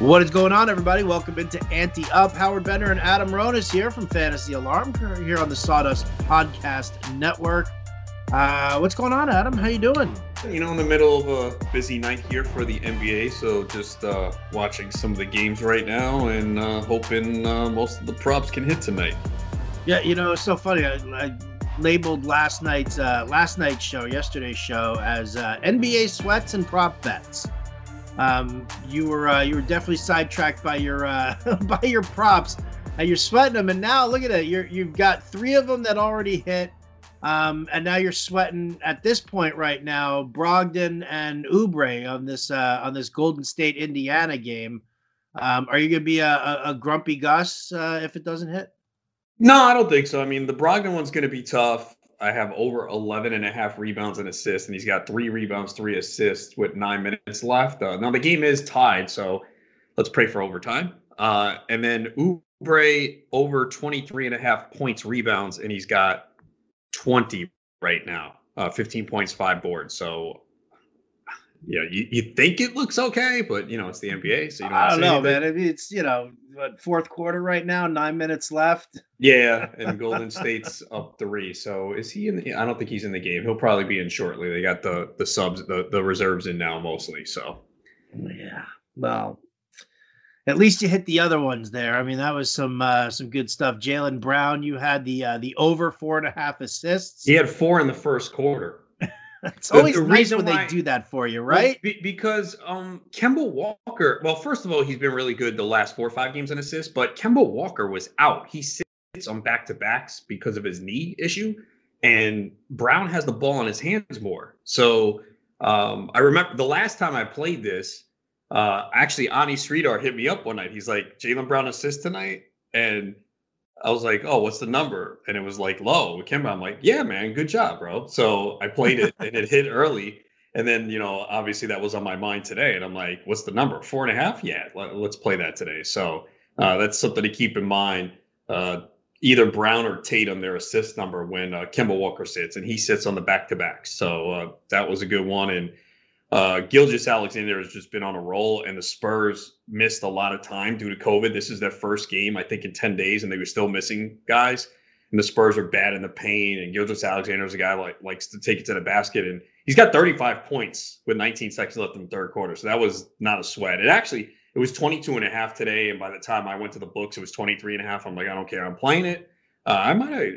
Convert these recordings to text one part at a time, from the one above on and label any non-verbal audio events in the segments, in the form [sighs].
What is going on, everybody? Welcome into Ante Up. Howard Bender and Adam Ronis here from Fantasy Alarm here on the Sawdust Podcast Network. Uh, what's going on, Adam? How you doing? You know, in the middle of a busy night here for the NBA, so just uh, watching some of the games right now and uh, hoping uh, most of the props can hit tonight. Yeah, you know, it's so funny. I, I labeled last night's uh, last night's show, yesterday's show, as uh, NBA sweats and prop bets um, you were uh, you were definitely sidetracked by your uh, [laughs] by your props. and you're sweating them, and now look at it. You're you've got three of them that already hit, um, and now you're sweating at this point right now Brogdon and Oubre on this uh, on this Golden State Indiana game. Um, are you going to be a, a, a, grumpy Gus uh, if it doesn't hit? No, I don't think so. I mean, the Brogdon one's going to be tough. I have over 11 and a half rebounds and assists, and he's got three rebounds, three assists with nine minutes left. Uh, now, the game is tied, so let's pray for overtime. Uh, and then Oubre over 23 and a half points rebounds, and he's got 20 right now, uh, 15 points, five boards. So yeah, you, you think it looks okay, but you know it's the NBA, so you don't. I don't know, anything. man. I mean, it's you know what, fourth quarter right now, nine minutes left. Yeah, and [laughs] Golden State's up three. So is he in? The, I don't think he's in the game. He'll probably be in shortly. They got the the subs, the the reserves in now mostly. So yeah, well, at least you hit the other ones there. I mean, that was some uh, some good stuff. Jaylen Brown, you had the uh, the over four and a half assists. He had four in the first quarter. [laughs] it's always the, the nice when why, they do that for you, right? Well, be, because um Kemba Walker, well, first of all, he's been really good the last four or five games in assists, but Kemba Walker was out. He sits on back to backs because of his knee issue, and Brown has the ball in his hands more. So um, I remember the last time I played this, uh, actually, Ani Sridhar hit me up one night. He's like, "Jaylen Brown assists tonight, and I was like, oh, what's the number? And it was like low. With Kemba, I'm like, yeah, man, good job, bro. So I played it and it hit early. And then, you know, obviously that was on my mind today. And I'm like, what's the number? Four and a half? Yeah, let, us play that today. So uh, that's something to keep in mind. Uh, either Brown or Tatum their assist number when uh, Kemba Walker sits, and he sits on the back to back. So uh, that was a good one. And uh, Gilgeous-Alexander has just been on a roll, and the Spurs missed a lot of time due to COVID. This is their first game, I think, in 10 days, and they were still missing guys. And the Spurs are bad in the paint, and Gilgeous-Alexander is a guy like likes to take it to the basket, and he's got 35 points with 19 seconds left in the third quarter. So that was not a sweat. It actually it was 22 and a half today, and by the time I went to the books, it was 23 and a half. I'm like, I don't care, I'm playing it. Uh, I might have.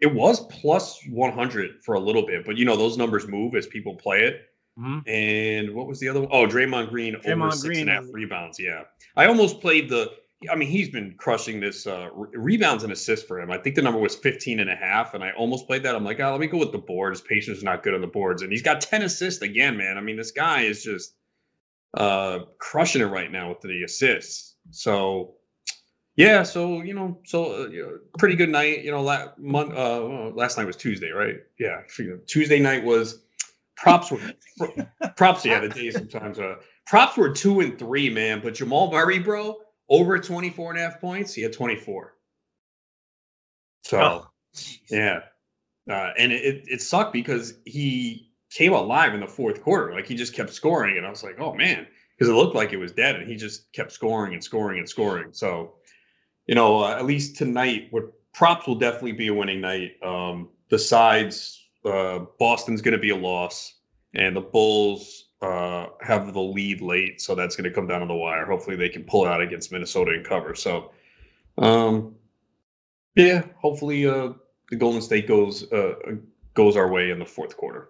It was plus 100 for a little bit, but you know those numbers move as people play it. Mm-hmm. And what was the other one? Oh, Draymond Green Draymond over six Green. and a half rebounds. Yeah. I almost played the I mean, he's been crushing this uh, re- rebounds and assists for him. I think the number was 15 and a half, and I almost played that. I'm like, oh, let me go with the boards. Patience is not good on the boards. And he's got 10 assists again, man. I mean, this guy is just uh, crushing it right now with the assists. So, yeah, so, you know, so uh, you know, pretty good night. You know, last, month, uh, last night was Tuesday, right? Yeah. Tuesday night was props were props. Yeah, the days sometimes. Uh, props were two and three, man. But Jamal Murray, bro, over 24 and a half points. He had 24. So, oh, yeah. Uh, and it, it sucked because he came alive in the fourth quarter. Like he just kept scoring. And I was like, oh, man, because it looked like it was dead. And he just kept scoring and scoring and scoring. So, you know, uh, at least tonight, what props will definitely be a winning night. Um, besides uh, Boston's going to be a loss, and the Bulls uh, have the lead late, so that's going to come down on the wire. Hopefully, they can pull out against Minnesota and cover. So, um, yeah, hopefully, uh, the Golden State goes uh, goes our way in the fourth quarter.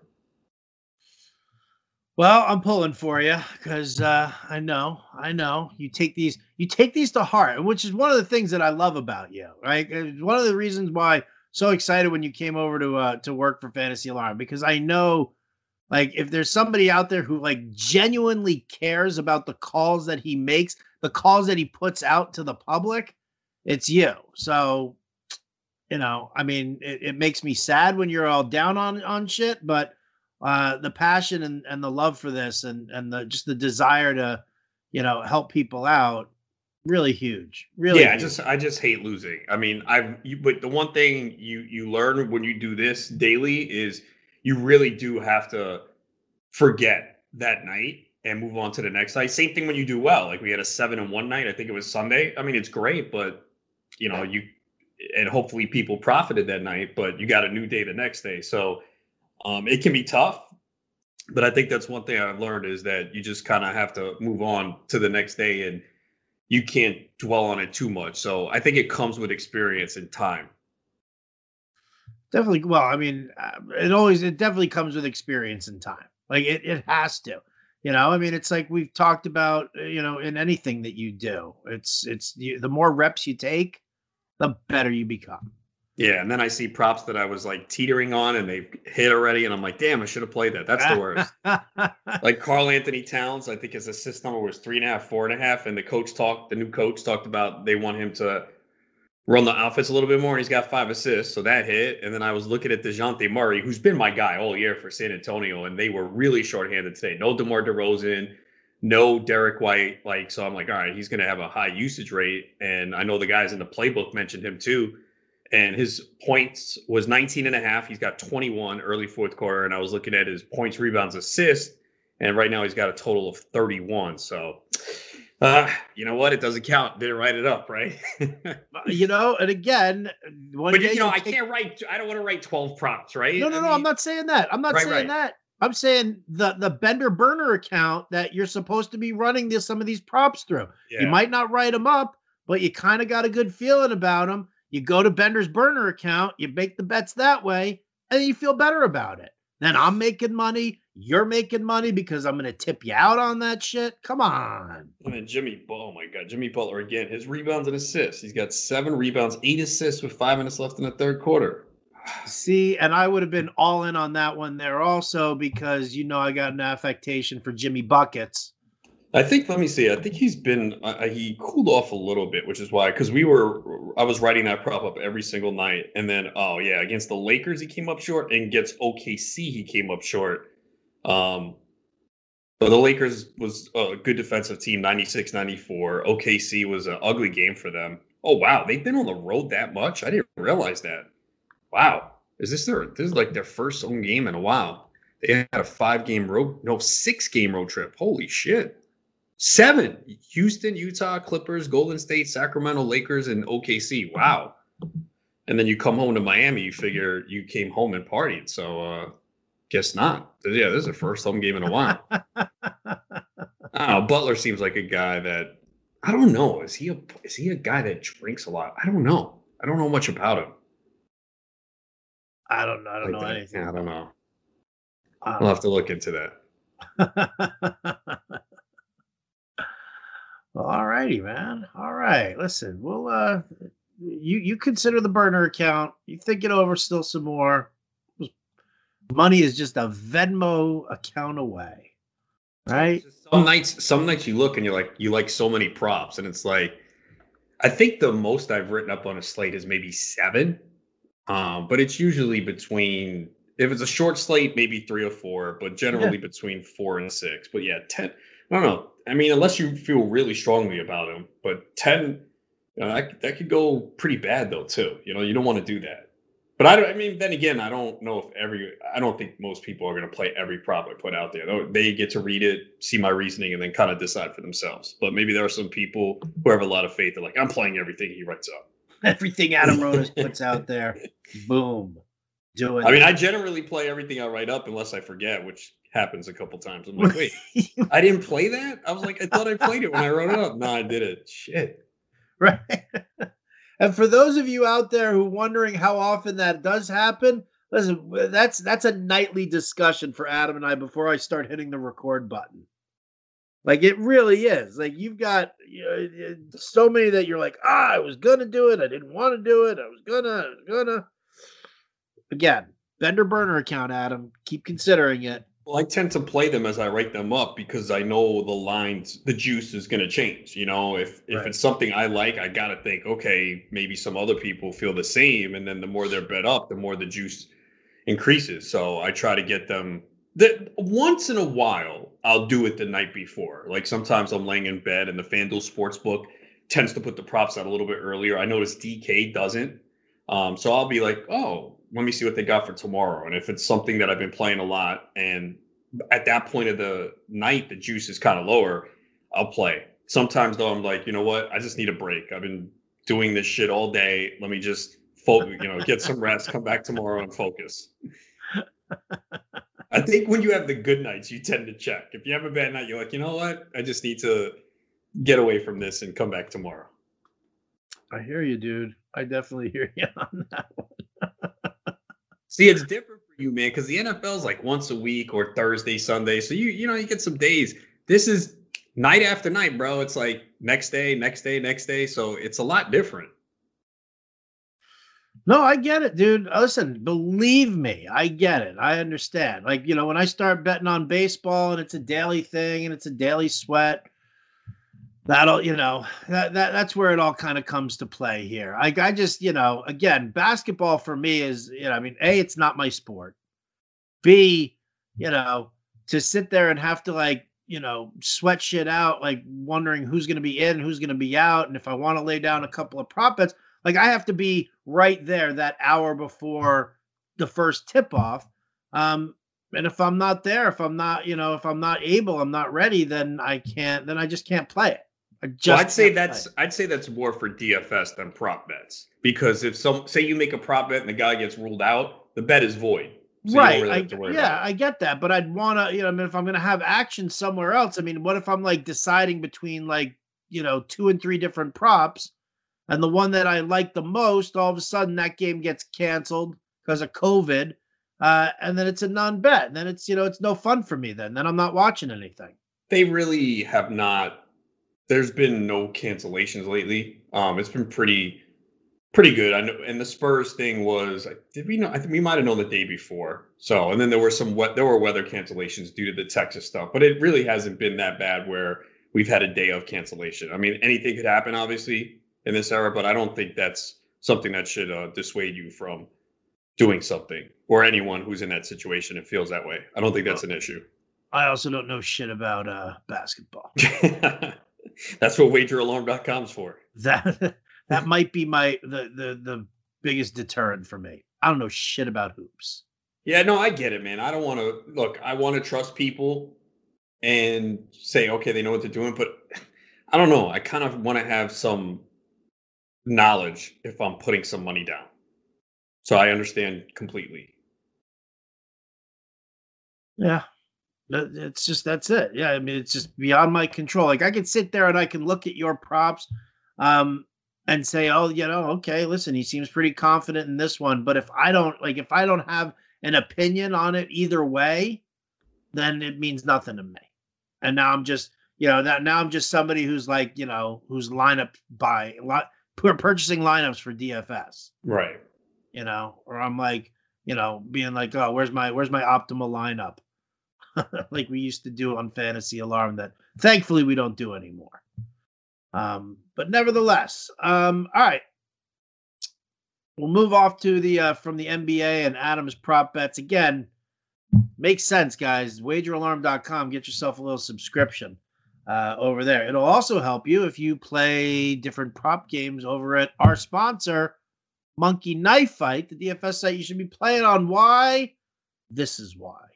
Well, I'm pulling for you because uh, I know, I know you take these, you take these to heart, which is one of the things that I love about you. Right, it's one of the reasons why so excited when you came over to uh to work for Fantasy Alarm because I know like if there's somebody out there who like genuinely cares about the calls that he makes, the calls that he puts out to the public, it's you. So, you know, I mean, it, it makes me sad when you're all down on on shit, but uh the passion and, and the love for this and and the just the desire to, you know, help people out really huge really yeah huge. i just i just hate losing i mean i've you, but the one thing you you learn when you do this daily is you really do have to forget that night and move on to the next night. Same thing when you do well. Like we had a seven and one night. I think it was Sunday. I mean, it's great, but you know, you and hopefully people profited that night, but you got a new day the next day. So um, it can be tough. But I think that's one thing I've learned is that you just kind of have to move on to the next day and you can't dwell on it too much. So I think it comes with experience and time. Definitely. Well, I mean, uh, it always, it definitely comes with experience and time. Like it, it has to. You know, I mean, it's like we've talked about, uh, you know, in anything that you do, it's, it's you, the more reps you take, the better you become. Yeah, and then I see props that I was like teetering on and they've hit already, and I'm like, damn, I should have played that. That's the worst. [laughs] like Karl-Anthony Towns, I think his assist number was three and a half, four and a half, and the coach talked, the new coach talked about they want him to run the offense a little bit more, and he's got five assists, so that hit. And then I was looking at Dejounte Murray, who's been my guy all year for San Antonio, and they were really shorthanded today. No DeMar DeRozan, no Derrick White. Like, so I'm like, all right, he's going to have a high usage rate, and I know the guys in the playbook mentioned him too and his points was 19 and a half. He's got 21 early fourth quarter, and I was looking at his points, rebounds, assists, and right now he's got a total of 31. So, uh, you know what? It doesn't count. Didn't write it up, right? [laughs] you know, and again, but you know, I take... can't write. I don't want to write 12 props, right? No, no, I no. Mean, I'm not saying that. I'm not right, saying right. that. I'm saying the the Bender burner account that you're supposed to be running this some of these props through. Yeah. You might not write them up, but you kind of got a good feeling about them you go to Bender's burner account, you make the bets that way, and you feel better about it. Then I'm making money. You're making money because I'm going to tip you out on that shit. Come on. And then Jimmy, oh my God, Jimmy Butler again. His rebounds and assists. He's got seven rebounds, eight assists with five minutes left in the third quarter. See, and I would have been all in on that one there also because you know I got an affectation for Jimmy buckets. I think. Let me see. I think he's been. Uh, he cooled off a little bit, which is why. Because we were. I was writing that prop up every single night, and then oh yeah, against the Lakers he came up short, and against OKC he came up short. Um, the Lakers was a good defensive team, 96-94. OKC was an ugly game for them. Oh wow, they've been on the road that much. I didn't realize that. Wow, is this their? This is like their first home game in a while. They had a five game road, no six game road trip. Holy shit. Seven Houston, Utah, Clippers, Golden State, Sacramento, Lakers, and OKC. Wow. And then you come home to Miami, you figure you came home and partied. So, uh, guess not. Yeah, this is the first home game in a while. [laughs] I know. Butler seems like a guy that I don't know. Is he a is he a guy that drinks a lot? I don't know. I don't know much about him. I don't know. I don't like know that. anything. Yeah, I don't know. I'll have to look into that. [laughs] All righty, man. All right. Listen, we'll uh you you consider the burner account. You think it over still some more. Money is just a Venmo account away. Right? Some nights some nights you look and you're like you like so many props and it's like I think the most I've written up on a slate is maybe 7. Um but it's usually between if it's a short slate maybe 3 or 4, but generally yeah. between 4 and 6. But yeah, 10 I don't know. I mean, unless you feel really strongly about him, but ten, you know, that that could go pretty bad though too. You know, you don't want to do that. But I, don't, I mean, then again, I don't know if every. I don't think most people are going to play every prop I put out there. They get to read it, see my reasoning, and then kind of decide for themselves. But maybe there are some people who have a lot of faith. They're like, I'm playing everything he writes up. [laughs] Everything Adam Ronis puts out there, [laughs] boom, do it. I mean, I generally play everything I write up unless I forget, which happens a couple times. I'm like, wait, [laughs] I didn't play that? I was like, I thought I played it when I wrote it up. No, I did it. Shit. Right. [laughs] and for those of you out there who are wondering how often that does happen, listen, that's that's a nightly discussion for Adam and I before I start hitting the record button. Like it really is. Like you've got you know, so many that you're like, ah, I was gonna do it, I didn't want to do it, I was gonna, I was gonna. Again, Bender burner account, Adam. Keep considering it. Well, I tend to play them as I write them up because I know the lines, the juice is going to change. You know, if if right. it's something I like, I got to think, okay, maybe some other people feel the same, and then the more they're bet up, the more the juice increases. So I try to get them. That once in a while, I'll do it the night before. Like sometimes I'm laying in bed, and the FanDuel Sportsbook tends to put the props out a little bit earlier. I notice DK doesn't. Um, so I'll be like, oh, let me see what they got for tomorrow. And if it's something that I've been playing a lot and at that point of the night, the juice is kind of lower. I'll play. Sometimes though, I'm like, you know what? I just need a break. I've been doing this shit all day. Let me just focus, you know, get some rest, come back tomorrow and focus. [laughs] I think when you have the good nights, you tend to check. If you have a bad night, you're like, you know what? I just need to get away from this and come back tomorrow. I hear you, dude. I definitely hear you on that one. [laughs] See, it's different for you, man, because the NFL is like once a week or Thursday, Sunday. So you, you know, you get some days. This is night after night, bro. It's like next day, next day, next day. So it's a lot different. No, I get it, dude. Uh, listen, believe me, I get it. I understand. Like, you know, when I start betting on baseball and it's a daily thing and it's a daily sweat, that'll, you know, that, that that's where it all kind of comes to play here. I I just, you know, again, basketball for me is, you know, I mean, A, it's not my sport. B, you know, to sit there and have to like, you know, sweat shit out, like wondering who's going to be in, who's going to be out, and if I want to lay down a couple of prop bets, like I have to be right there that hour before the first tip off. Um, and if I'm not there, if I'm not, you know, if I'm not able, I'm not ready, then I can't, then I just can't play it. Well, I'd say that's I'd say that's more for DFS than prop bets because if some say you make a prop bet and the guy gets ruled out, the bet is void. So right. Really I, yeah, I get that, but I'd want to, you know, I mean, if I'm going to have action somewhere else, I mean, what if I'm like deciding between like, you know, two and three different props? and the one that I like the most, all of a sudden that game gets canceled because of COVID, uh, and then it's a non-bet. And then it's you know it's no fun for me. Then then I'm not watching anything. They really have not. There's been no cancellations lately. Um, it's been pretty pretty good. I know, and the Spurs thing was. Did we know? I think we might have known the day before. So, and then there were some wet. There were weather cancellations due to the Texas stuff, but it really hasn't been that bad where we've had a day of cancellation. I mean, anything could happen, obviously in this era, but I don't think that's something that should uh, dissuade you from doing something or anyone who's in that situation and feels that way. I don't think that's an issue. I also don't know shit about uh, basketball. [laughs] that's what wageralarm.com's for. That [laughs] that might be my the the the biggest deterrent for me. I don't know shit about hoops. Yeah, no, I get it, man. I don't want to look, I want to trust people and say, okay, they know what they're doing, but [laughs] I don't know. I kind of want to have some knowledge if I'm putting some money down. So I understand completely. Yeah. It's just that's it. Yeah, I mean it's just beyond my control. Like I can sit there and I can look at your props um and say, "Oh, you know, okay, listen, he seems pretty confident in this one, but if I don't like if I don't have an opinion on it either way, then it means nothing to me." And now I'm just, you know, that now I'm just somebody who's like, you know, who's lineup by lot purchasing lineups for DFS. Right. You know, or I'm like, you know, being like, oh, where's my where's my optimal lineup? [laughs] like we used to do on Fantasy Alarm that thankfully we don't do anymore. Um, but nevertheless, um, all right. We'll move off to the uh, from the NBA and Adams prop bets again. Makes sense, guys. Wageralarm.com. Get yourself a little subscription uh, over there. It'll also help you if you play different prop games over at our sponsor, Monkey Knife Fight, the DFS site you should be playing on. Why? This is why.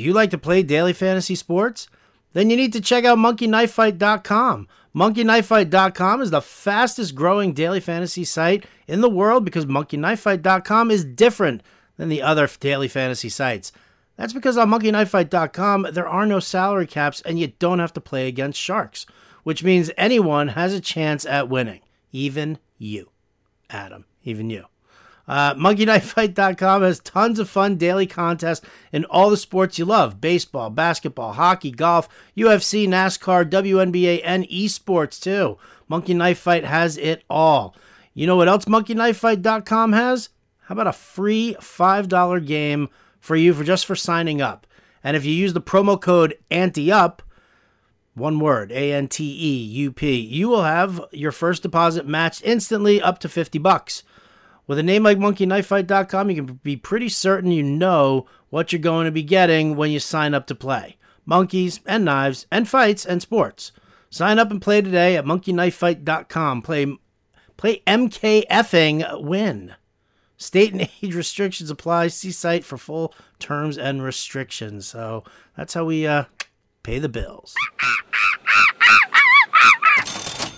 Do you like to play daily fantasy sports? Then you need to check out monkeyknifefight.com. Monkeyknifefight.com is the fastest growing daily fantasy site in the world because monkeyknifefight.com is different than the other daily fantasy sites. That's because on monkeyknifefight.com, there are no salary caps and you don't have to play against sharks, which means anyone has a chance at winning, even you, Adam, even you. Uh, MonkeyKnifeFight.com has tons of fun daily contests in all the sports you love baseball, basketball, hockey, golf, UFC, NASCAR, WNBA, and esports too. Monkey Knife Fight has it all. You know what else MonkeyKnifeFight.com has? How about a free $5 game for you for just for signing up. And if you use the promo code ANTEUP, one word, A N T E U P, you will have your first deposit matched instantly up to 50 bucks. With a name like monkeyknifefight.com, you can be pretty certain you know what you're going to be getting when you sign up to play. Monkeys and knives and fights and sports. Sign up and play today at monkeyknifefight.com. Play play MKFing win. State and [laughs] age restrictions apply. See site for full terms and restrictions. So that's how we uh, pay the bills.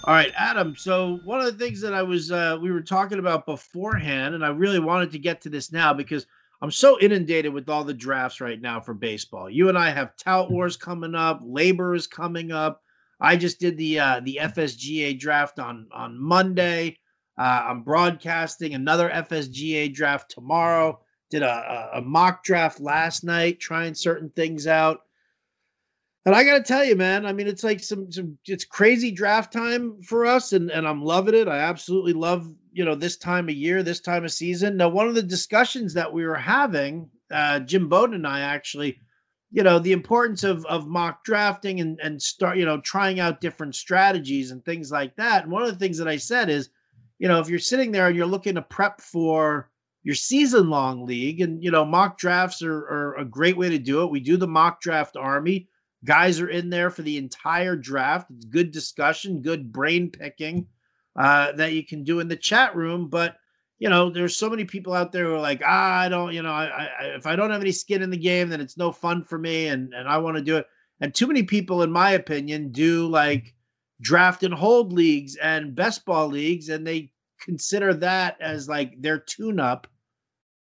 All right, Adam. So one of the things that I was uh, we were talking about beforehand, and I really wanted to get to this now because I'm so inundated with all the drafts right now for baseball. You and I have tout wars coming up, LABR is coming up. I just did the uh, the FSGA draft on on Monday. Uh, I'm broadcasting another FSGA draft tomorrow. Did a, a, a mock draft last night, trying certain things out. And I got to tell you, man, I mean, it's like some, some, it's crazy draft time for us, and, and I'm loving it. I absolutely love, you know, this time of year, this time of season. Now, one of the discussions that we were having, uh, Jim Bowden and I actually, you know, the importance of of mock drafting and and start, you know, trying out different strategies and things like that. And one of the things that I said is, you know, if you're sitting there and you're looking to prep for your season long league, and you know, mock drafts are, are a great way to do it. We do the mock draft army Guys are in there for the entire draft. It's good discussion, good brain picking uh, that you can do in the chat room. But you know, there's so many people out there who are like, ah, I don't, you know, I, I if I don't have any skin in the game, then it's no fun for me, and and I want to do it. And too many people, in my opinion, do like draft and hold leagues and best ball leagues, and they consider that as like their tune up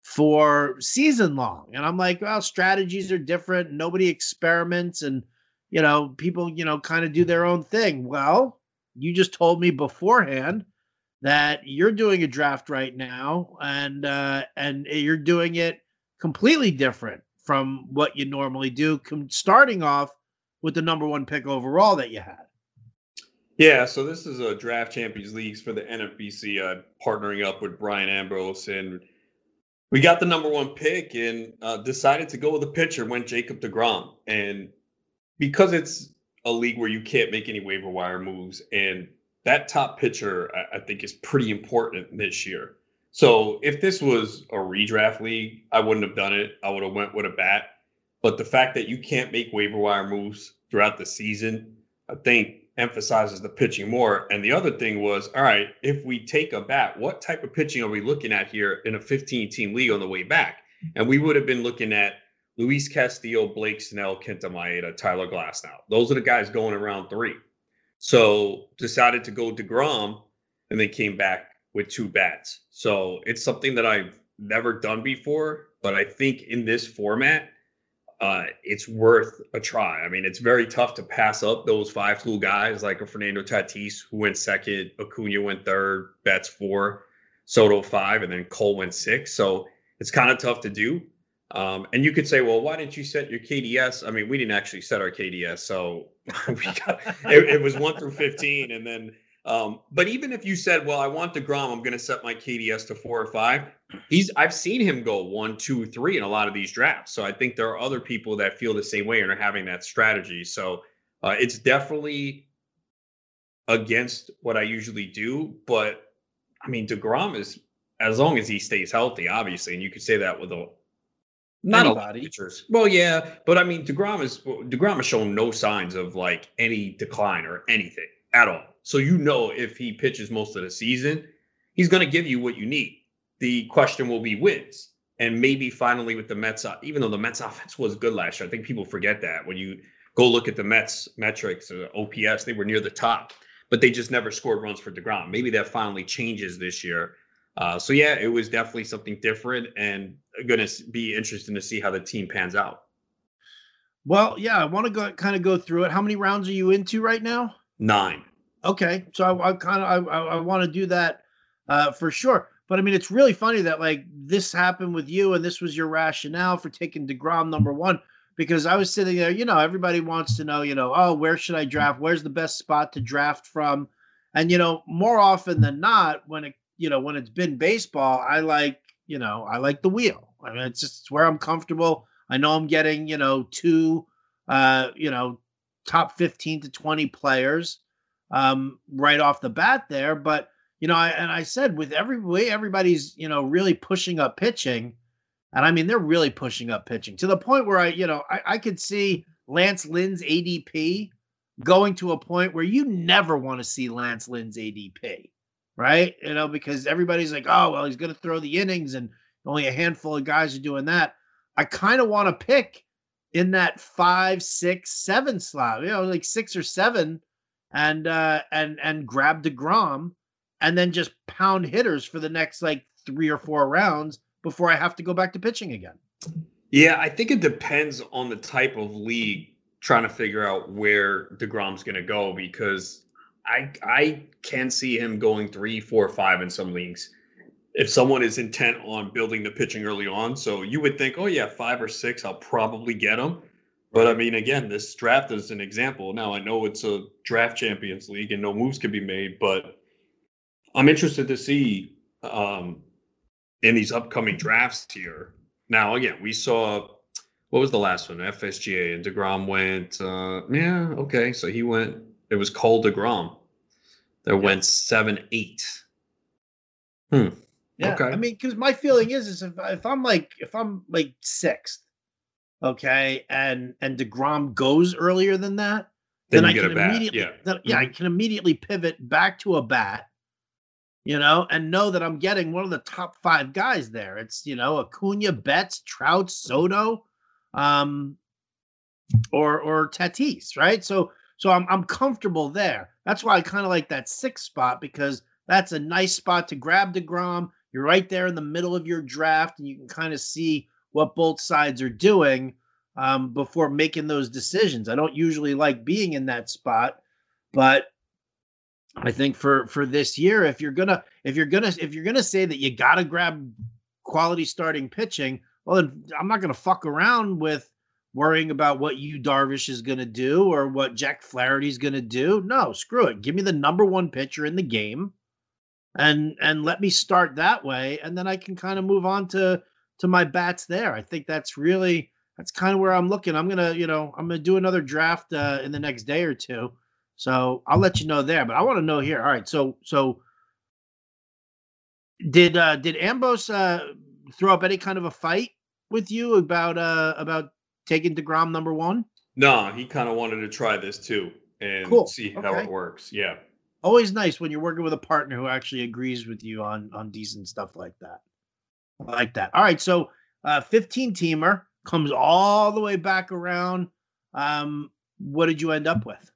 for season long. And I'm like, well, strategies are different. Nobody experiments and, you know, people, you know, kind of do their own thing. Well, you just told me beforehand that you're doing a draft right now and uh and you're doing it completely different from what you normally do starting off with the number 1 pick overall that you had. Yeah, so this is a draft champions leagues for the NFBC uh, partnering up with Brian Ambrose and we got the number one pick and uh, decided to go with a pitcher. Went Jacob Degrom, and because it's a league where you can't make any waiver wire moves, and that top pitcher I, I think is pretty important this year. So if this was a redraft league, I wouldn't have done it. I would have went with a bat. But the fact that you can't make waiver wire moves throughout the season, I think emphasizes the pitching more. And the other thing was, all right, if we take a bat, what type of pitching are we looking at here in a 15 team league on the way back? And we would have been looking at Luis Castillo, Blake Snell, Kenta Maeda, Tyler Glasnow. Those are the guys going around three. So decided to go DeGrom and then came back with two bats. So it's something that I've never done before, but I think in this format, uh, it's worth a try. I mean, it's very tough to pass up those five tool guys like a Fernando Tatis who went second, Acuna went third, Betts four, Soto five, and then Cole went six. So it's kind of tough to do. Um, and you could say, well, why didn't you set your KDS? I mean, we didn't actually set our KDS, so [laughs] we got it, it was one through fifteen, and then um, but even if you said, well, I want DeGrom, I'm going to set my KDS to four or five. He's I've seen him go one, two, three in a lot of these drafts. So I think there are other people that feel the same way and are having that strategy. So uh, it's definitely against what I usually do. But I mean, DeGrom is as long as he stays healthy, obviously, and you could say that with a not Anybody. a lot of pitchers. Well, yeah, but I mean, Degrom is Degrom has shown no signs of like any decline or anything at all. So you know if he pitches most of the season, he's going to give you what you need. The question will be wins. And maybe finally with the Mets, uh, even though the Mets [laughs] offense was good last year, I think people forget that when you go look at the Mets metrics, uh, OPS, they were near the top, but they just never scored runs for DeGrom. Maybe that finally changes this year. Uh, so yeah, it was definitely something different and going to be interesting to see how the team pans out. Well, yeah, I want to go kind of go through it. How many rounds are you into right now? Nine. Okay, so I, I kind of I, I want to do that uh, for sure. But I mean, it's really funny that like this happened with you, and this was your rationale for taking Degrom number one. Because I was sitting there, you know, everybody wants to know, you know, oh, where should I draft? Where's the best spot to draft from? And you know, more often than not, when it, you know, when it's been baseball, I like, you know, I like the wheel. I mean, it's just it's where I'm comfortable. I know I'm getting, you know, two, uh, you know, top 15 to 20 players um, right off the bat there. But you know, I, and I said with every way everybody's you know really pushing up pitching, and I mean they're really pushing up pitching to the point where I you know I, I could see Lance Lynn's ADP going to a point where you never want to see Lance Lynn's ADP. right? You know, because everybody's like, oh, well, he's going to throw the innings and only a handful of guys are doing that. I kind of want to pick in that five, six, seven slot, you know, like six or seven, and uh and and grab DeGrom and then just pound hitters for the next like three or four rounds before I have to go back to pitching again. Yeah, I think it depends on the type of league trying to figure out where DeGrom's gonna go because I I can see him going three, four, five in some leagues if someone is intent on building the pitching early on. So you would think, oh yeah, five or six, I'll probably get them. But I mean, again, this draft is an example. Now I know it's a draft champions league and no moves can be made, but I'm interested to see um, in these upcoming drafts here. Now, again, we saw what was the last one? FSGA and Degrom went. Uh, yeah, okay, so he went. It was Cole Degrom. There yeah. went seven, eight. Hmm. Yeah, okay. I mean, because my feeling is, is if, if I'm like if I'm like sixth, okay, and and Degrom goes earlier than that, then, then I can immediately, yeah, then, yeah, mm-hmm. I can immediately pivot back to a bat, you know, and know that I'm getting one of the top five guys there. It's you know Acuna, Betts, Trout, Soto, um, or or Tatis, right? So so I'm I'm comfortable there. That's why I kind of like that sixth spot because that's a nice spot to grab Degrom you're right there in the middle of your draft, and you can kind of see what both sides are doing um, before making those decisions. I don't usually like being in that spot, but I think for for this year, if you're gonna if you're gonna if you're gonna say that you gotta grab quality starting pitching, well, then I'm not gonna fuck around with worrying about what Yu Darvish is gonna do or what Jack Flaherty's gonna do. No, screw it. Give me the number one pitcher in the game and and let me start that way and then i can kind of move on to to my bats there i think that's really that's kind of where i'm looking i'm gonna you know i'm gonna do another draft uh, in the next day or two so i'll let you know there but i want to know here all right so so did uh did ambos uh throw up any kind of a fight with you about uh about taking DeGrom number one? No, he kind of wanted to try this too and cool. see how it works. Yeah always nice when you're working with a partner who actually agrees with you on on decent stuff like that. Like that. All right, so uh 15 teamer comes all the way back around. Um, what did you end up with?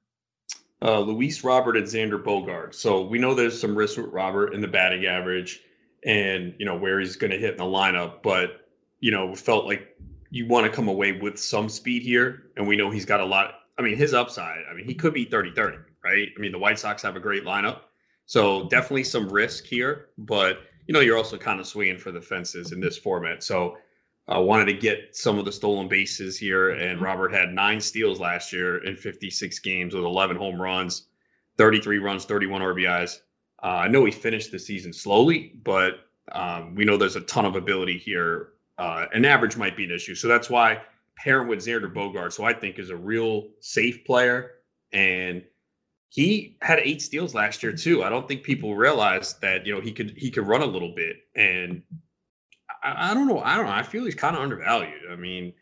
Uh, Luis Robert and Xander Bogaerts. So we know there's some risk with Robert in the batting average, and you know where he's going to hit in the lineup. But you know, felt like you want to come away with some speed here, and we know he's got a lot. I mean, his upside. I mean, he could be 30-30 right? I mean, the White Sox have a great lineup. So definitely some risk here, but you know, you're also kind of swinging for the fences in this format. So I uh, wanted to get some of the stolen bases here. And mm-hmm. Robert had nine steals last year in 56 games with 11 home runs, 33 runs, 31 RBIs. Uh, I know he finished the season slowly, but um, we know there's a ton of ability here. Uh, an average might be an issue. So that's why pairing with Xander Bogaerts, so I think is a real safe player. And he had eight steals last year too. I don't think people realize that you know he could he could run a little bit, and I, I don't know. I don't know. I feel he's kind of undervalued. I mean,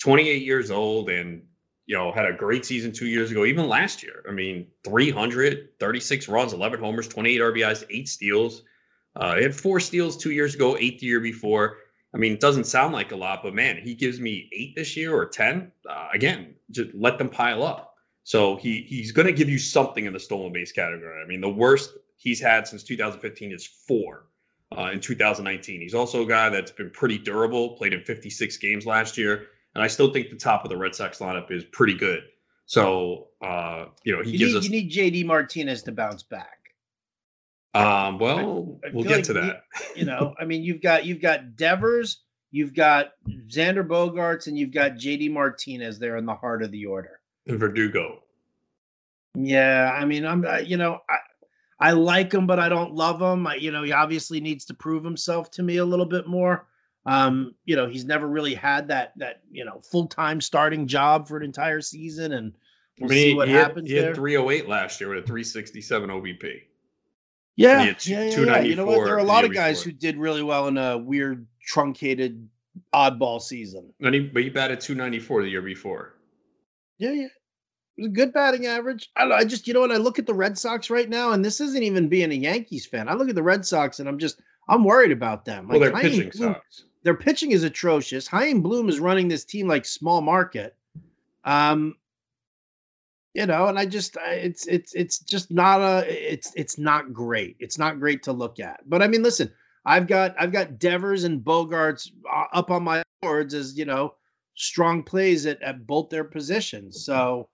28 years old and you know had a great season two years ago, even last year. I mean, 336 runs, 11 homers, 28 RBIs, eight steals. Uh, he had four steals two years ago, eight the year before. I mean, it doesn't sound like a lot, but man, he gives me eight this year or 10. Uh, again, just let them pile up. So he he's going to give you something in the stolen base category. I mean, the worst he's had since 2015 is four uh, in 2019. He's also a guy that's been pretty durable, played in 56 games last year, and I still think the top of the Red Sox lineup is pretty good. So uh, you know, he you gives need, us. You need JD Martinez to bounce back. Um, well, I, I we'll get like to that. You, you know, [laughs] I mean, you've got you've got Devers, you've got Xander Bogaerts, and you've got JD Martinez there in the heart of the order and Verdugo. Yeah, I mean, I'm you know I I like him, but I don't love him. I, you know, he obviously needs to prove himself to me a little bit more. Um, you know, he's never really had that that you know full time starting job for an entire season, and we'll I mean, see what he happens. Had, he had 308 last year with a 367 OBP. Yeah, yeah, yeah, yeah. You know what? There are a lot of guys who did really well in a weird truncated oddball season. And he, but he batted 294 the year before. Yeah, yeah. It was a good batting average. I, I just, you know, when I look at the Red Sox right now, and this isn't even being a Yankees fan, I look at the Red Sox and I'm just, I'm worried about them. Like, well, their pitching Bloom, sucks. Their pitching is atrocious. Chaim Bloom is running this team like small market. Um, you know, and I just, it's, it's, it's just not a, it's, it's not great. It's not great to look at. But I mean, listen, I've got, I've got Devers and Bogaerts uh, up on my boards as you know strong plays at, at both their positions. So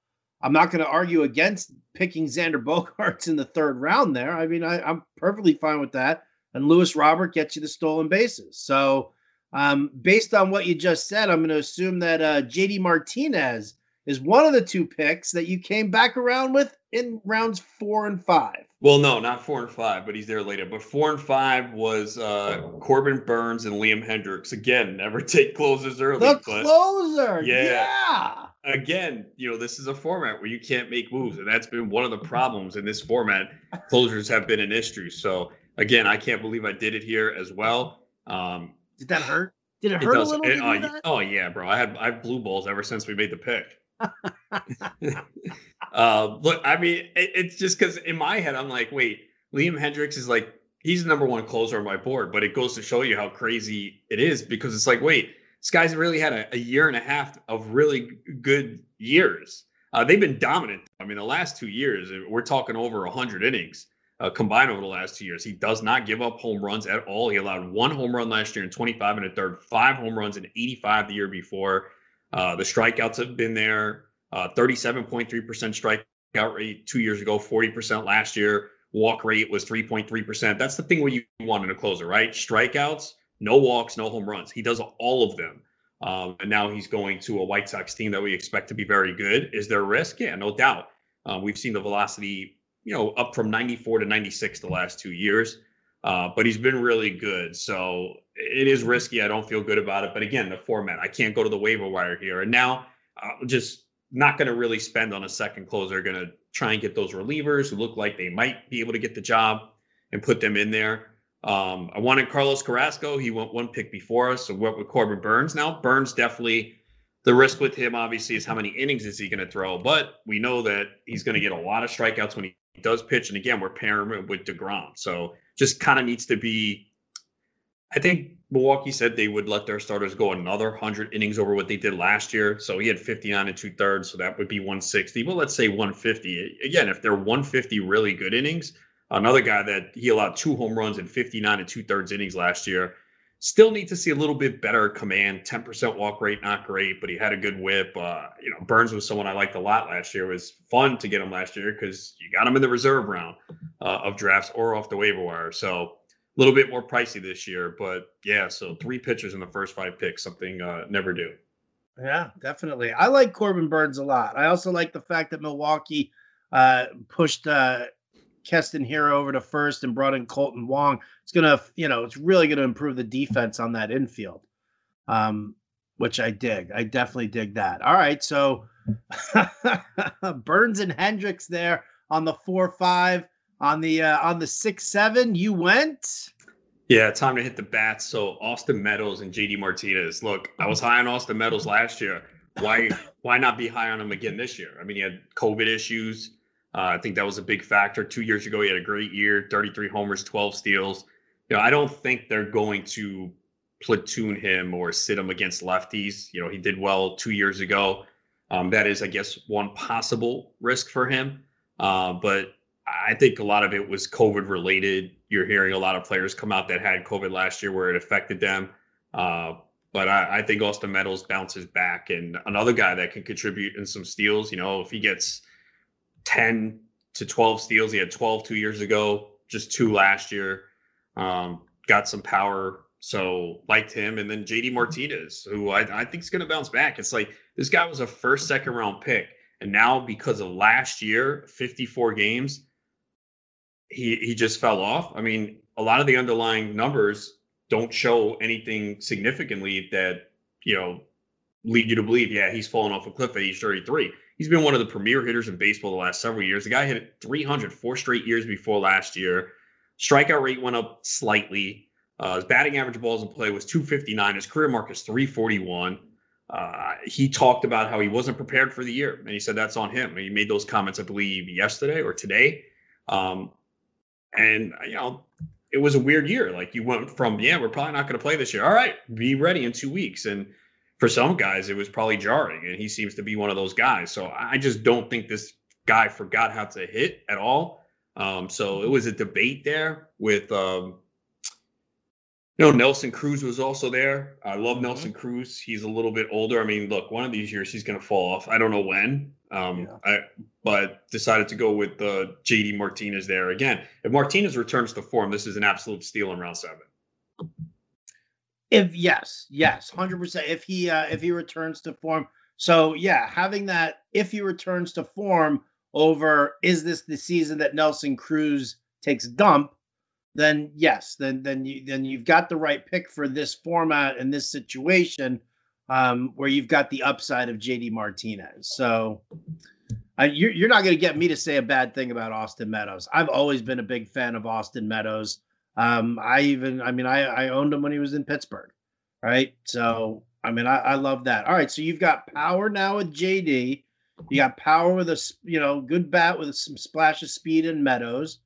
I'm not going to argue against picking Xander Bogaerts in the third round there. I mean, I, am perfectly fine with that. And Luis Robert gets you the stolen bases. So, um, based on what you just said, I'm going to assume that uh, JD Martinez is one of the two picks that you came back around with in rounds four and five. Well, no, not four and five, but he's there later. But four and five was uh, Corbin Burnes and Liam Hendriks. Again, never [laughs] take closers early. The closer, yeah. yeah. Again, you know, this is a format where you can't make moves, and that's been one of the problems in this format. Closures have been an issue. So again, I can't believe I did it here as well. Um, did that hurt? Did it hurt it a little? It, uh, oh yeah, bro. I had I have blue balls ever since we made the pick. [laughs] [laughs] uh, look, I mean, it, it's just because in my head, I'm like, wait, Liam Hendriks is like, he's the number one closer on my board, but it goes to show you how crazy it is because it's like, wait, this guy's really had a, a year and a half of really good years. Uh, they've been dominant. I mean, the last two years, we're talking over 100 innings uh, combined over the last two years. He does not give up home runs at all. He allowed one home run last year in 25 and a third, five home runs in 85 the year before. Uh, the strikeouts have been there. Uh, 37.3% strikeout rate two years ago, 40% last year. Walk rate was 3.3%. That's the thing where you want in a closer, right? Strikeouts, no walks, no home runs. He does all of them. Um, and now he's going to a White Sox team that we expect to be very good. Is there risk? Yeah, no doubt. Um, we've seen the velocity, you know, up from 94 to 96 the last two years. Uh, but he's been really good. So it is risky. I don't feel good about it. But again, the format, I can't go to the waiver wire here. And now, uh, just not going to really spend on a second closer. Going to try and get those relievers who look like they might be able to get the job and put them in there. Um, I wanted Carlos Carrasco. He went one pick before us. So what with Corbin Burnes Now Burnes definitely the risk with him obviously is how many innings is he going to throw. But we know that he's going to get a lot of strikeouts when he does pitch. And again, we're pairing him with Degrom. So just kind of needs to be. I think Milwaukee said they would let their starters go another 100 innings over what they did last year. So he had 59 and two thirds. So that would be 160. But let's say 150. Again, if they're 150 really good innings, another guy that he allowed two home runs in 59 and two thirds innings last year. Still need to see a little bit better command. 10% walk rate, not great, but he had a good whip. Uh, you know, Burnes was someone I liked a lot last year. It was fun to get him last year because you got him in the reserve round uh, of drafts or off the waiver wire. So a little bit more pricey this year, but yeah. So three pitchers in the first five picks, something uh, never do. Yeah, definitely. I like Corbin Burnes a lot. I also like the fact that Milwaukee uh, pushed uh, Keston Hiura over to first and brought in Kolten Wong. It's gonna, you know, it's really gonna improve the defense on that infield. Um, which I dig. I definitely dig that. All right, so [laughs] Burnes and Hendriks there on the four five on the uh, on the six seven. You went. Yeah, time to hit the bats. So Austin Meadows and JD Martinez. Look, I was high on Austin Meadows last year. Why why not be high on him again this year? I mean, he had COVID issues. Uh, I think that was a big factor. Two years ago, he had a great year 33 homers, 12 steals. You know, I don't think they're going to platoon him or sit him against lefties. You know, he did well two years ago. Um, that is, I guess, one possible risk for him. Uh, but I think a lot of it was COVID related. You're hearing a lot of players come out that had COVID last year where it affected them. Uh, but I, I, think Austin Meadows bounces back, and another guy that can contribute in some steals. You know, if he gets 10 to 12 steals. He had 12 two years ago, just two last year. Um, got some power. So liked him. And then JD Martinez, who I, I think is going to bounce back. It's like this guy was a first, second round pick. And now because of last year, 54 games, he, he just fell off. I mean, a lot of the underlying numbers don't show anything significantly that, you know, lead you to believe, yeah, he's falling off a cliff at age 33. He's been one of the premier hitters in baseball the last several years. The guy hit 300 four straight years before last year. Strikeout rate went up slightly. Uh, his batting average balls in play was 259. His career mark is 341. uh, he talked about how he wasn't prepared for the year, and he said that's on him. He made those comments, I believe, yesterday or today. Um, and you know, it was a weird year. Like you went from, yeah, we're probably not going to play this year. All right, be ready in two weeks. And for some guys, it was probably jarring, and he seems to be one of those guys. So I just don't think this guy forgot how to hit at all. Um, so it was a debate there with um, you know, Nelson Cruz was also there. I love mm-hmm. Nelson Cruz. He's a little bit older. I mean, look, one of these years he's going to fall off. I don't know when. Um, yeah. I, but decided to go with uh, JD Martinez there again. If Martinez returns to form, this is an absolute steal in round seven. If yes, yes, hundred percent. If he uh, if he returns to form, so yeah, having that if he returns to form over is this the season that Nelson Cruz takes dump? then yes, then then you then you've got the right pick for this format and this situation, um, where you've got the upside of JD Martinez. So uh, you're you're not going to get me to say a bad thing about Austin Meadows. I've always been a big fan of Austin Meadows. Um, I even I mean I I owned him when he was in Pittsburgh, right? So I mean I, I love that. All right, so you've got power now with JD. You got power with a you know good bat with some splash of speed in Meadows.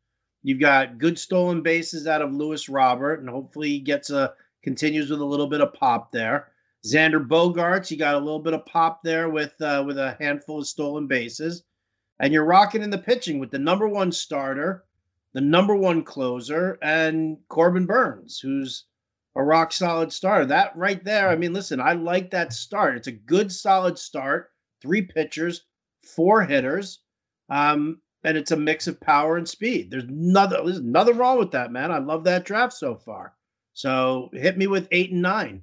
You've got good stolen bases out of Luis Robert, and hopefully he gets a continues with a little bit of pop there. Xander Bogaerts, you got a little bit of pop there with uh, with a handful of stolen bases, and you're rocking in the pitching with the number one starter, the number one closer, and Corbin Burnes, who's a rock solid starter. That right there, I mean, listen, I like that start. It's a good solid start. Three pitchers, four hitters. Um, and it's a mix of power and speed. There's nothing there's nothing wrong with that, man. I love that draft so far. So hit me with eight and nine.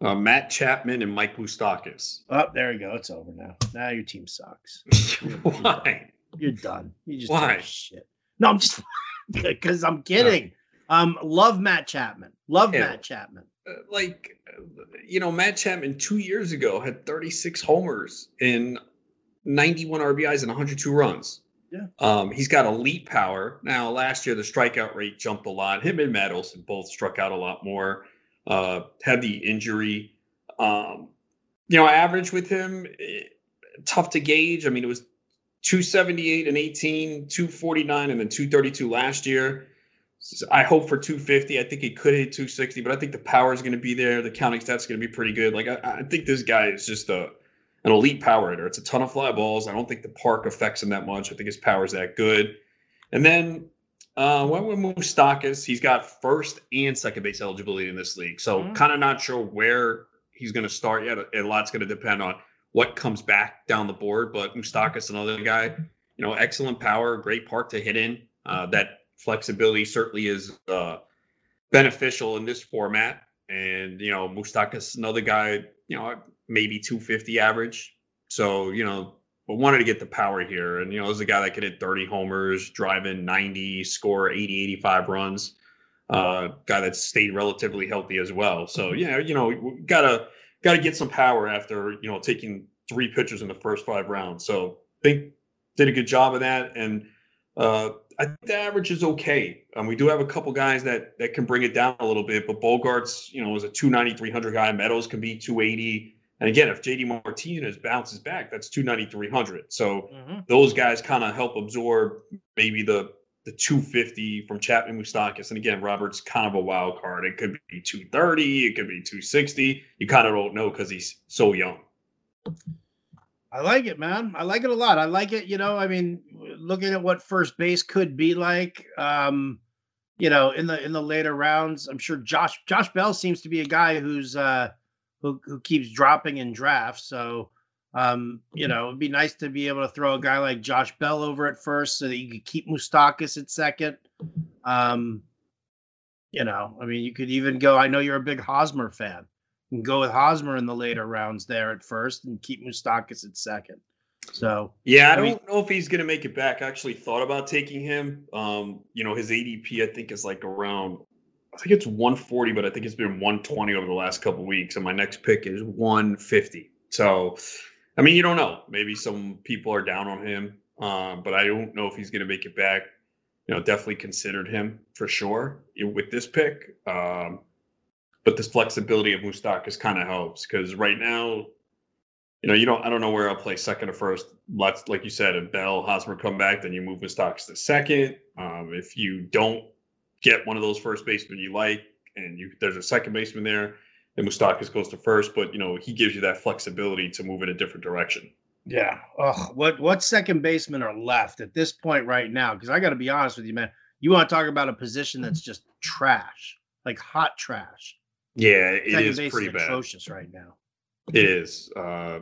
Uh, Matt Chapman and Mike Moustakas. Oh, there you go. It's over now. Now your team sucks. [laughs] Why? You're done. You just Why? shit. No, I'm just [laughs] because I'm kidding. Um, love Matt Chapman. Love yeah. Matt Chapman. Uh, like, you know, Matt Chapman two years ago had 36 homers in 91 RBIs and 102 runs. Yeah. Um, he's got elite power. Now, last year the strikeout rate jumped a lot. Him and Meadows both struck out a lot more. Uh, had the injury. Um, you know, average with him, it, eh, tough to gauge. I mean, it was 278 and 18, 249, and then 232 last year. I hope for 250. I think he could hit 260, but I think the power is going to be there. The counting stats going to be pretty good. Like I, I think this guy is just a an elite power hitter. It's a ton of fly balls. I don't think the park affects him that much. I think his power is that good. And then uh, when we move Moustakas, he's got first and second base eligibility in this league. So mm-hmm. kind of not sure where he's going to start yet. A lot's going to depend on what comes back down the board. But Moustakas, another guy, you know, excellent power, great park to hit in. Uh, that flexibility certainly is uh, beneficial in this format. And you know, Moustakas, another guy, you know, maybe 250 average. So, you know, but wanted to get the power here. And, you know, as a guy that could hit 30 homers, drive in 90, score 80, 85 runs, uh, guy that's stayed relatively healthy as well. So, yeah, you know, gotta gotta get some power after, you know, taking three pitchers in the first five rounds. So I think did a good job of that. And uh, I think the average is okay. Um, we do have a couple guys that that can bring it down a little bit, but Bogaerts, you know, is a 290, 300 guy. Meadows can be 280. And again, if JD Martinez bounces back, that's 290, 300. So mm-hmm. those guys kind of help absorb maybe the the 250 from Chapman Moustakas. And again, Robert's kind of a wild card. It could be 230, it could be 260. You kind of don't know because he's so young. I like it, man. I like it a lot. I like it, you know, I mean, looking at what first base could be like, um, you know, in the in the later rounds, I'm sure Josh Josh Bell seems to be a guy who's uh who who keeps dropping in drafts. So um, you know, it'd be nice to be able to throw a guy like Josh Bell over at first so that you could keep Moustakas at second. Um, you know, I mean, you could even go. I know you're a big Hosmer fan. You can go with Hosmer in the later rounds there at first and keep Moustakas at second. So yeah, I, I don't know if he's gonna make it back. I actually thought about taking him. Um, you know, his ADP I think is like around I think it's 140, but I think it's been 120 over the last couple weeks, and my next pick is 150. So, I mean, you don't know. Maybe some people are down on him, um, but I don't know if he's going to make it back. You know, definitely considered him for sure with this pick. Um, but this flexibility of Moustakas kind of helps because right now you know, you don't. I don't know where I'll play second or first. Let's, like you said, if Bell Hosmer come back, then you move Moustakas to second. Um, if you don't get one of those first basemen you like, and you there's a second baseman there, then Moustakas goes to first. But you know, he gives you that flexibility to move in a different direction. Yeah. Ugh, what what second basemen are left at this point right now? Because I got to be honest with you, man. You want to talk about a position that's just trash, like hot trash. Yeah, it second is base pretty is bad. atrocious right now. It is. Uh,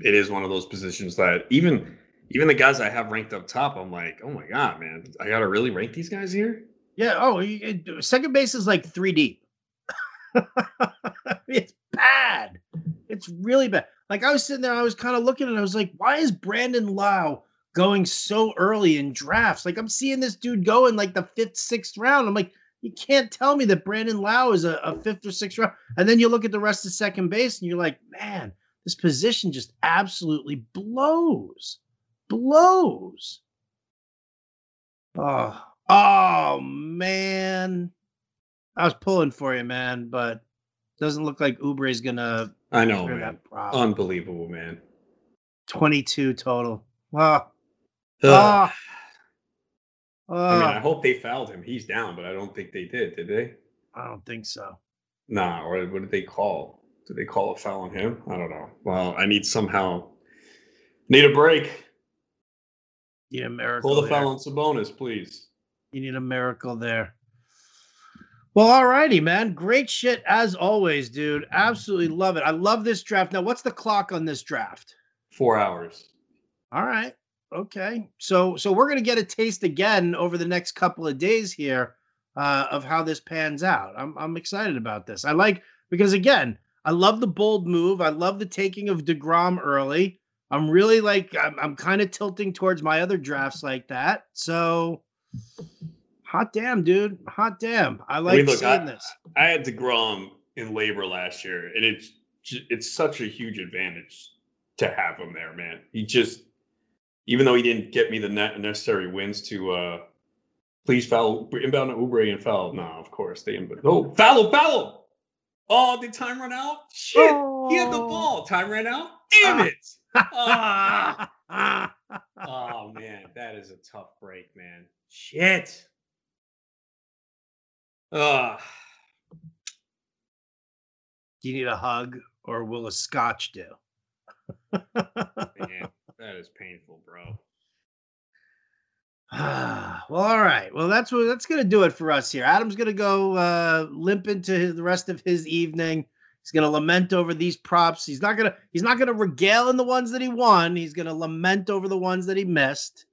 it is one of those positions that even even the guys I have ranked up top, I'm like, oh my god, man, I gotta really rank these guys here. Yeah. Oh, it- second base is like three deep. [laughs] it's bad. It's really bad. Like I was sitting there, I was kind of looking and I was like, why is Brandon Lowe going so early in drafts? Like I'm seeing this dude go in like the fifth, sixth round. I'm like, you can't tell me that Brandon Lowe is a, a fifth or sixth round. And then you look at the rest of second base and you're like, man, this position just absolutely blows. Blows. Oh, oh man. I was pulling for you, man, but doesn't look like Oubre is gonna I know, man. Unbelievable, man. 22 total. Oh, oh, I mean, I oh, hope they fouled him. He's down, but I don't think they did. Did they? I don't think so. Nah. Or what did they call? Did they call a foul on him? I don't know. Well, I need somehow need a break. You need a miracle. Pull the there. foul on Sabonis, please. You need a miracle there. Well, all righty, man. Great shit as always, dude. Absolutely love it. I love this draft. Now, what's the clock on this draft? Four hours. All right. Okay. So so we're gonna get a taste again over the next couple of days here uh, of how this pans out. I'm I'm excited about this. I like because again, I love the bold move. I love the taking of Degrom early. I'm really like I'm I'm kind of tilting towards my other drafts like that. So hot damn, dude. Hot damn. I like look, seeing I- this. I had Degrom in LABR last year, and it's it's such a huge advantage to have him there, man. He just, even though he didn't get me the ne- necessary wins to uh please foul inbound to Oubre and foul. No, of course they inbound. Oh, foul, foul! Oh, did time run out? Shit, he had the Oh. ball. Time ran out. Damn Ah. it! Ah. [laughs] oh man, that is a tough break, man. Shit. Ah. Do you need a hug or will a scotch do? Man, that is painful, bro. [sighs] well, all right. Well, that's what that's gonna do it for us here. Adam's gonna go uh, limp into his, the rest of his evening. He's gonna lament over these props. He's not gonna he's not gonna regale in the ones that he won. He's gonna lament over the ones that he missed,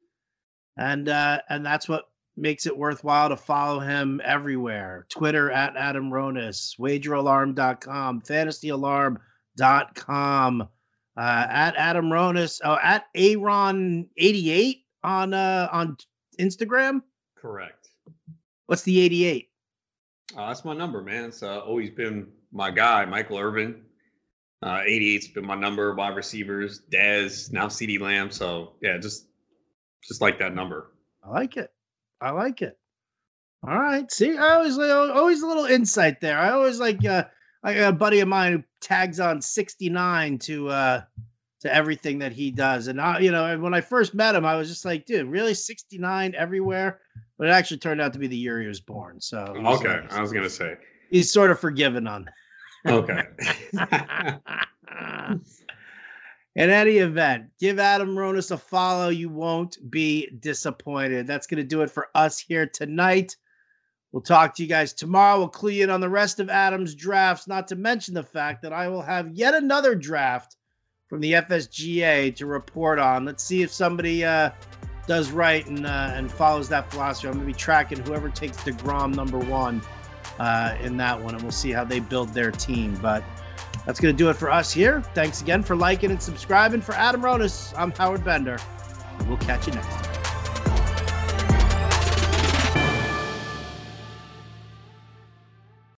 and uh, and that's what makes it worthwhile to follow him everywhere. Twitter at Adam Ronis, WagerAlarm.com, FantasyAlarm.com, uh, at Adam Ronis, oh, at Aaron88 on uh on Instagram. Correct. What's the 88? Uh, that's my number, man. It's uh, always been my guy, Michael Irvin. Uh, 88's been my number. Wide receivers, Dez, now CeeDee Lamb. So yeah, just just like that number. I like it. I like it. All right. See, I always always a little insight there. I always like uh I got a buddy of mine who tags on 69 to uh to everything that he does. And I, you know, when I first met him, I was just like, dude, really 69 everywhere? But it actually turned out to be the year he was born. So he's, Okay, I was gonna say. he's sort of forgiven on Okay. [laughs] [laughs] [laughs] In any event, give Adam Ronis a follow. You won't be disappointed. That's going to do it for us here tonight. We'll talk to you guys tomorrow. We'll clue you in on the rest of Adam's drafts, not to mention the fact that I will have yet another draft from the FSGA to report on. Let's see if somebody uh, does right and uh, and follows that philosophy. I'm going to be tracking whoever takes DeGrom number one uh, in that one, and we'll see how they build their team. But that's going to do it for us here. Thanks again for liking and subscribing. For Adam Ronis, I'm Howard Bender. We'll catch you next time.